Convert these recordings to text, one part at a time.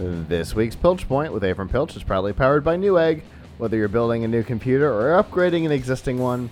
This week's Pilch Point with Avram Pilch is proudly powered by Newegg. Whether you're building a new computer or upgrading an existing one,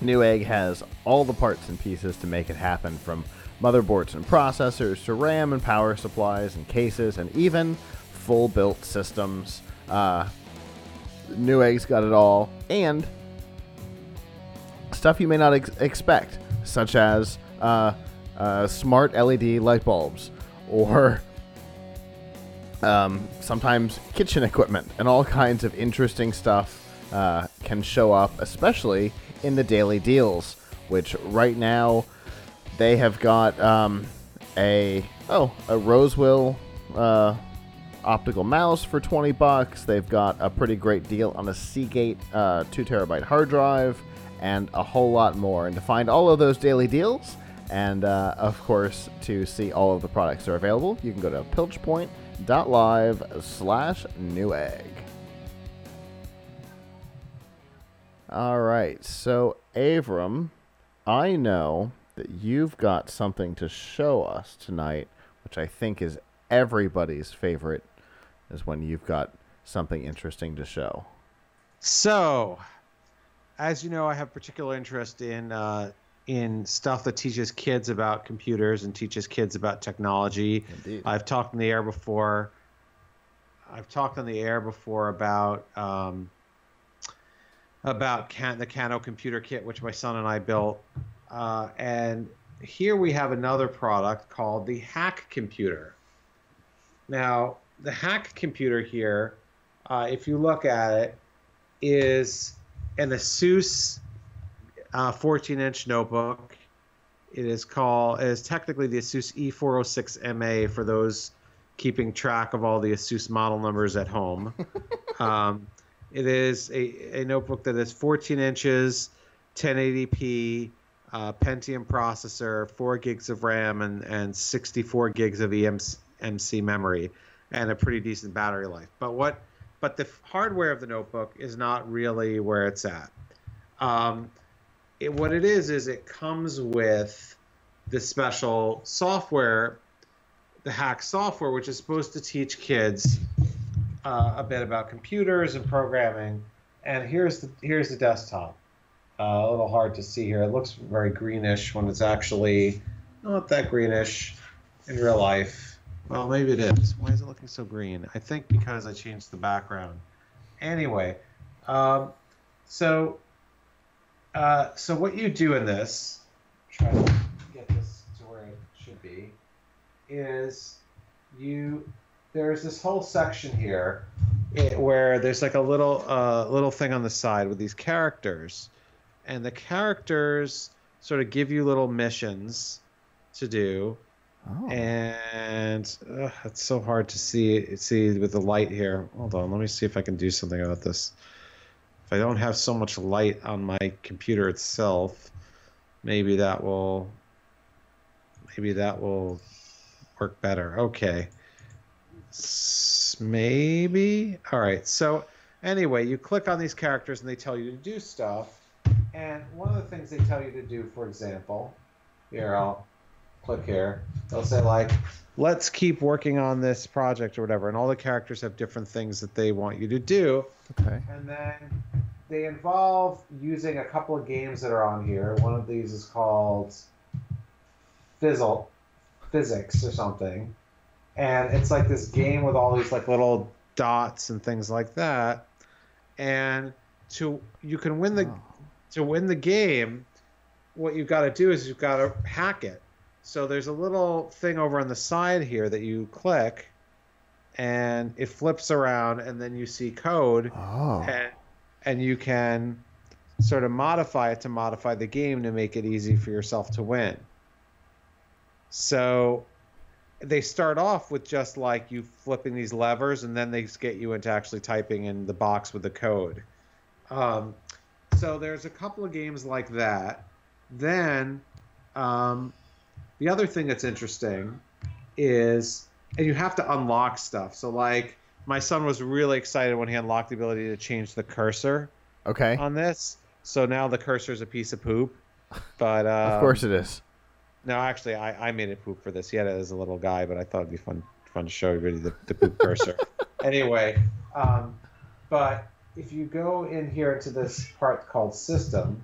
Newegg has all the parts and pieces to make it happen from motherboards and processors to RAM and power supplies and cases and even full built systems. Uh, Newegg's got it all and stuff you may not ex- expect, such as uh, uh, smart LED light bulbs or um, sometimes kitchen equipment and all kinds of interesting stuff uh, can show up, especially in the daily deals, which right now they have got um, a oh a Rosewill uh, optical mouse for 20 bucks. They've got a pretty great deal on a Seagate uh, two terabyte hard drive and a whole lot more. And to find all of those daily deals, and uh, of course to see all of the products that are available, you can go to pilchpoint.live slash newegg. All right, so Avram, I know that you've got something to show us tonight, which I think is everybody's favorite, is when you've got something interesting to show. So, as you know, I have particular interest in uh, in stuff that teaches kids about computers and teaches kids about technology. Indeed. I've talked in the air before. I've talked on the air before about um, about can- the Kano computer kit, which my son and I built, uh, and here we have another product called the Hack Computer. Now, the Hack Computer here, uh, if you look at it, is an ASUS uh, 14-inch notebook. It is called. It is technically the ASUS E406MA for those keeping track of all the ASUS model numbers at home. um, it is a, a notebook that is 14 inches, 1080p, uh, Pentium processor, 4 gigs of RAM, and, and 64 gigs of eMMC memory, and a pretty decent battery life. But what but the hardware of the notebook is not really where it's at. Um, it, what it is is it comes with this special software, the Hack software, which is supposed to teach kids uh, a bit about computers and programming. And here's the here's the desktop. Uh, a little hard to see here. It looks very greenish when it's actually not that greenish in real life. Well, maybe it is. Why is it looking so green? I think because I changed the background. Anyway, um, so uh, so what you do in this, try to get this to where it should be, is you there's this whole section here where there's like a little uh, little thing on the side with these characters, and the characters sort of give you little missions to do. Oh. And uh, it's so hard to see see with the light here. Hold on, let me see if I can do something about this. If I don't have so much light on my computer itself, maybe that will maybe that will work better. Okay. S- Maybe. All right. So anyway, you click on these characters and they tell you to do stuff. And one of the things they tell you to do, for example, here I'll click here. They'll say like, "Let's keep working on this project or whatever," and all the characters have different things that they want you to do. Okay. And then they involve using a couple of games that are on here. One of these is called Fizzle, Physics or something. And it's like this game with all these like little dots and things like that. And to you can win the Oh. to win the game, what you've got to do is you've got to hack it. So there's a little thing over on the side here that you click and it flips around and then you see code Oh. and, and you can sort of modify it to modify the game to make it easy for yourself to win. So they start off with just like you flipping these levers, and then they get you into actually typing in the box with the code. Um, so there's a couple of games like that. Then um, the other thing that's interesting is, and you have to unlock stuff. So like my son was really excited when he unlocked the ability to change the cursor Okay. on this. So now the cursor is a piece of poop. But um, of course it is. no, actually, I, I made it poop for this. He had it as a little guy, but I thought it'd be fun fun to show everybody the, the poop cursor. Anyway, um, but if you go in here to this part called system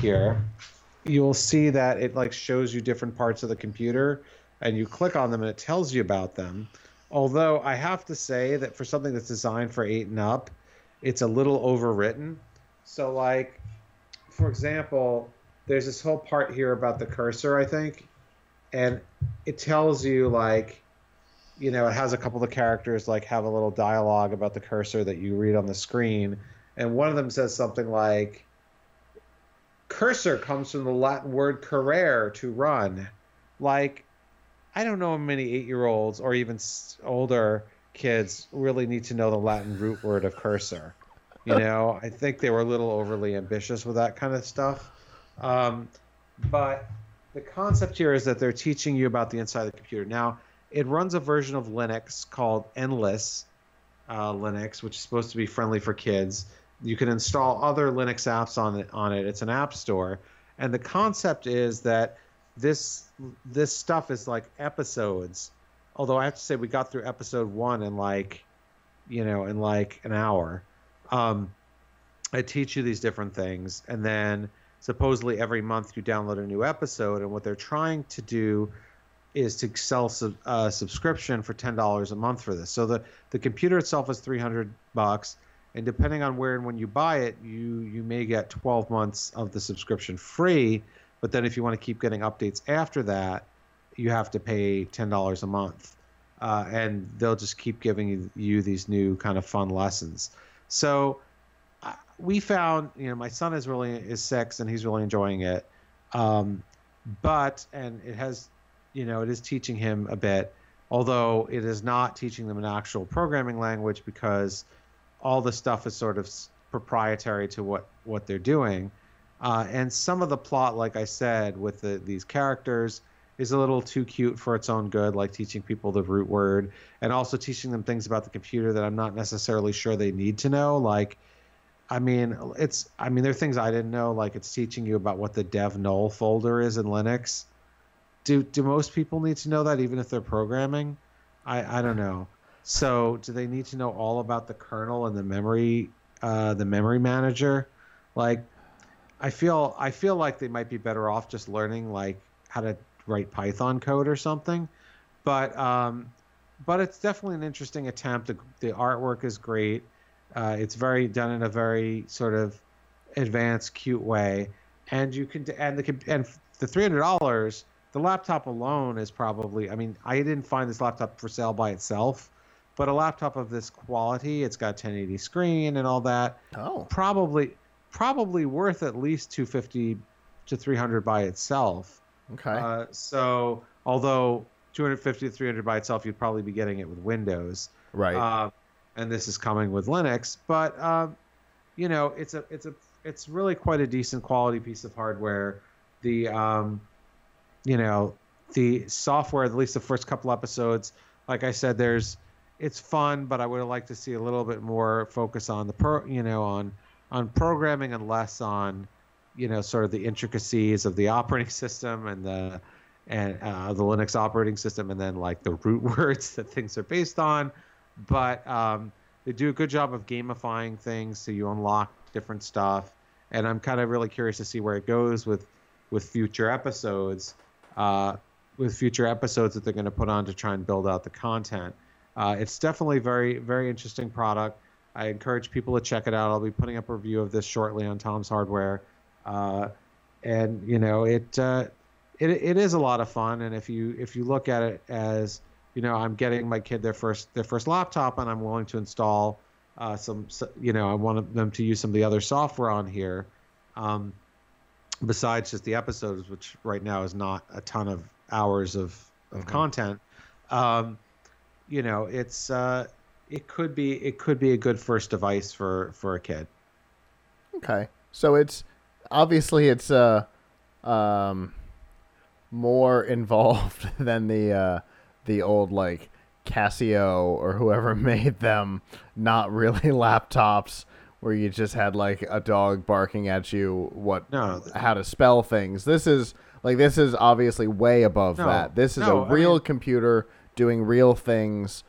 here, you'll see that it like shows you different parts of the computer and you click on them and it tells you about them. Although I have to say that for something that's designed for eight and up, it's a little overwritten. So like, for example, there's this whole part here about the cursor, I think, and it tells you like you know, it has a couple of characters like have a little dialogue about the cursor that you read on the screen, and one of them says something like, "Cursor comes from the Latin word currere, to run." Like, I don't know how many eight-year-olds or even older kids really need to know the Latin root word of cursor. You know, I think they were a little overly ambitious with that kind of stuff. Um, but the concept here is that they're teaching you about the inside of the computer. Now, it runs a version of Linux called Endless uh, Linux, which is supposed to be friendly for kids. You can install other Linux apps on it. On it, it's an app store, and the concept is that this this stuff is like episodes. Although I have to say, we got through episode one in like, you know, in like an hour. Um, I teach you these different things, and then supposedly every month you download a new episode. And what they're trying to do is to sell sub, uh, subscription for ten dollars a month for this. So the the computer itself is three hundred bucks, and depending on where and when you buy it, you you may get twelve months of the subscription free. But then if you want to keep getting updates after that, you have to pay ten dollars a month, uh, and they'll just keep giving you, these new kind of fun lessons. So uh, we found, you know, my son is really is six and he's really enjoying it. Um, but and it has you know, it is teaching him a bit, although it is not teaching them an actual programming language because all the stuff is sort of proprietary to what what they're doing. Uh, and some of the plot, like I said, with the, these characters, is a little too cute for its own good, like teaching people the root word and also teaching them things about the computer that I'm not necessarily sure they need to know. Like, I mean, it's I mean, there are things I didn't know, like it's teaching you about what the dev null folder is in Linux do do most people need to know that even if they're programming? I I don't know. So do they need to know all about the kernel and the memory uh, the memory manager? Like I feel I feel like they might be better off just learning like how to write Python code or something. But um, but it's definitely an interesting attempt. The, the artwork is great. Uh, it's very done in a very sort of advanced, cute way, and you can and the and the three hundred dollars the laptop alone is probably i mean i didn't find this laptop for sale by itself but a laptop of this quality it's got 1080 screen and all that oh probably probably worth at least 250 to 300 by itself. Okay. Uh, so although 250 to 300 by itself you'd probably be getting it with windows. Right. Uh, and this is coming with linux but um, you know it's a it's a it's really quite a decent quality piece of hardware. The um, you know the software at least the first couple episodes like i said there's it's fun but i would have liked to see a little bit more focus on the pro you know on on programming and less on you know sort of the intricacies of the operating system and the and uh, the linux operating system and then like the root words that things are based on but um, they do a good job of gamifying things so you unlock different stuff and i'm kind of really curious to see where it goes with with future episodes uh, with future episodes that they're going to put on to try and build out the content. Uh, it's definitely very very interesting product. I encourage people to check it out. I'll be putting up a review of this shortly on Tom's Hardware, uh, and you know it, uh, it it is a lot of fun. And if you if you look at it as you know, I'm getting my kid their first their first laptop, and I'm willing to install uh, some, you know, I want them to use some of the other software on here. Um, besides just the episodes, which right now is not a ton of hours of, of mm-hmm. content, um, you know, it's uh, it could be it could be a good first device for for a kid. Okay, so it's obviously it's uh, um, more involved than the uh, the old like Casio or whoever made them. Not really laptops where you just had like a dog barking at you what no, how to spell things. This is like this is obviously way above no, that. This is no, a real I mean, computer doing real things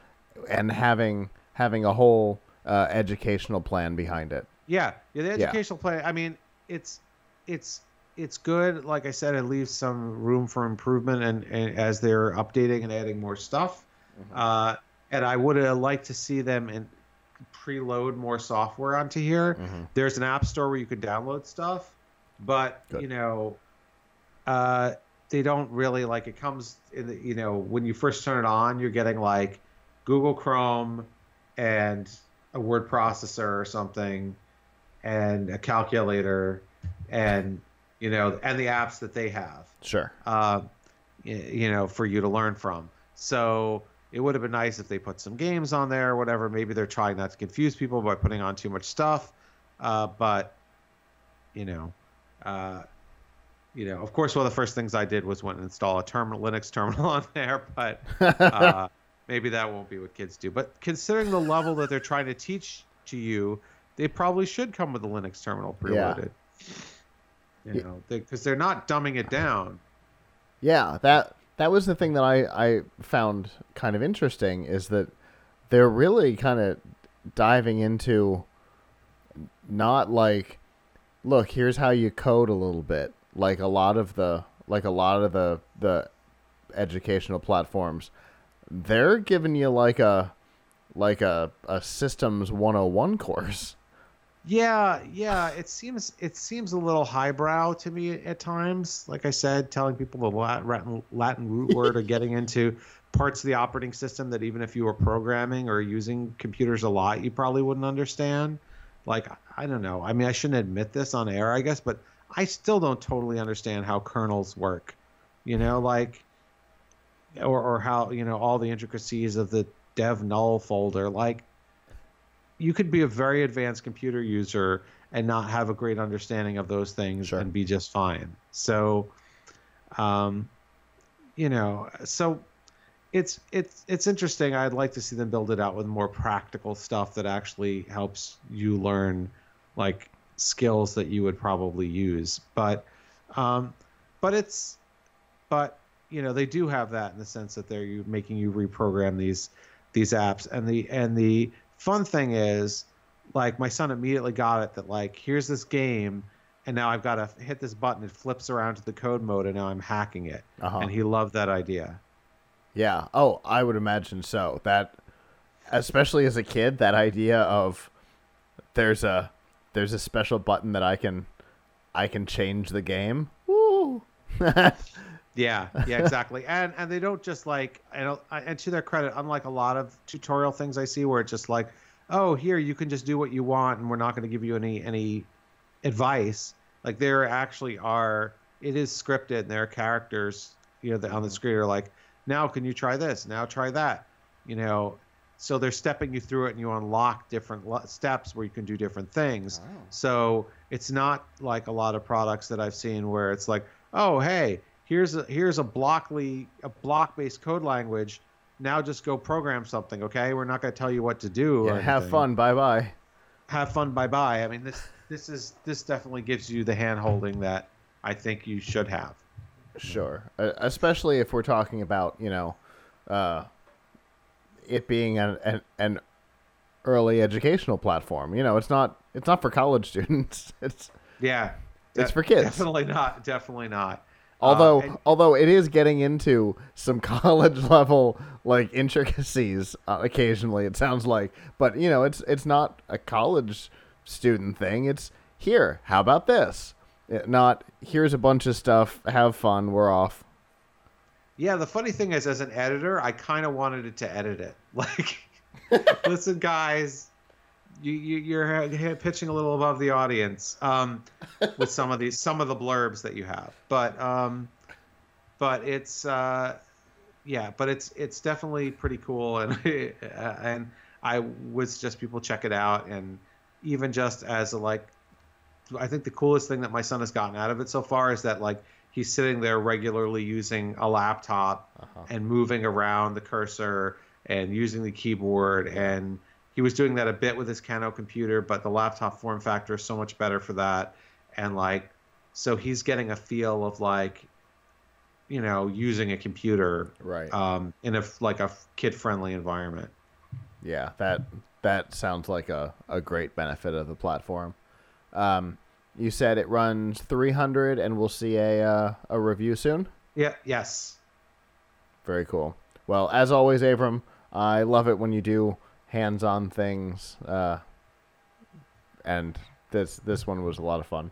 and having having a whole uh, educational plan behind it. Yeah, yeah. The Yeah. educational plan. I mean, it's it's it's good. Like I said, it leaves some room for improvement, and, and as they're updating and adding more stuff. Mm-hmm. Uh, and I would have liked to see them and preload more software onto here. Mhm. There's an app store where you could download stuff, but Good. you know, uh, they don't really like it comes in the you know when you first turn it on, you're getting like Google Chrome and a word processor or something, and a calculator, and you know, and the apps that they have Sure. uh, you know, for you to learn from. So it would have been nice if they put some games on there or whatever. Maybe they're trying not to confuse people by putting on too much stuff. Uh, but you know, uh, you know, of course, one of the first things I did was went and install a terminal, Linux terminal on there. But uh, maybe that won't be what kids do. But considering the level that they're trying to teach to you, they probably should come with a Linux terminal Yeah. preloaded. You know, because they, are not dumbing it down. Yeah, that that was the thing that I I found kind of interesting is that they're really kind of diving into not like look, here's how you code a little bit. Like a lot of the like a lot of the the educational platforms, they're giving you like a like a a systems 101 course. Yeah, yeah. It seems it seems a little highbrow to me at times. Like I said, telling people the Latin, Latin root word or getting into parts of the operating system that even if you were programming or using computers a lot, you probably wouldn't understand. Like I don't know. I mean, I shouldn't admit this on air, I guess, but I still don't totally understand how kernels work. You know, like or or how you know all the intricacies of the dev null folder. Like you could be a very advanced computer user and not have a great understanding of those things Sure. and be just fine. So, um, you know, so it's it's it's interesting. I'd like to see them build it out with more practical stuff that actually helps you learn like skills that you would probably use. But um, but it's but you know they do have that in the sense that they're you making you reprogram these these apps and the and the fun thing is like my son immediately got it that like here's this game and now I've got to hit this button it flips around to the code mode and now I'm hacking it Uh-huh. and he loved that idea Yeah. Oh, I would imagine so. That, especially as a kid, that idea of there's a there's a special button that I can I can change the game. Woo. Yeah, yeah, exactly. and and they don't just like and uh, and to their credit, unlike a lot of tutorial things I see where it's just like, oh, here you can just do what you want and we're not going to give you any any advice. Like there actually are it is scripted and there are characters, you know, that on the mm-hmm. screen are like, now can you try this? Now try that. You know, so they're stepping you through it and you unlock different steps where you can do different things. So it's not like a lot of products that I've seen where it's like, oh hey, here's a here's a blockly a block based code language. Now just go program something, okay? We're not going to tell you what to do. Yeah, have fun. Bye bye. Have fun. Bye bye. I mean this this is this definitely gives you the hand holding that I think you should have. Sure. Uh, especially if we're talking about you know, uh, it being an, an an early educational platform. You know, it's not it's not for college students. It's Yeah. It's for kids. Definitely not. Definitely not. Uh, although and- although it is getting into some college level like intricacies uh, occasionally it sounds like. But you know it's it's not a college student thing. It's here how about this? It- not here's a bunch of stuff. Have fun. We're off. Yeah, the funny thing is, as an editor, I kind of wanted it to edit it. Like, listen, guys, you, you you're uh, pitching a little above the audience um, with some of these some of the blurbs that you have, but um, but it's uh, yeah, but it's it's definitely pretty cool, and and I would suggest people check it out, and even just as a like I think the coolest thing that my son has gotten out of it so far is that like he's sitting there regularly using a laptop and moving around the cursor and using the keyboard and he was doing that a bit with his Kano computer but the laptop form factor is so much better for that and like so he's getting a feel of like you know, using a computer Right. um, in a like a kid friendly environment. Yeah, that that sounds like a, a great benefit of the platform. Um, you said it runs 300, and we'll see a uh, a review soon. Yeah. Yes. Very cool. Well, as always, Avram, I love it when you do hands-on things, uh, and this this one was a lot of fun.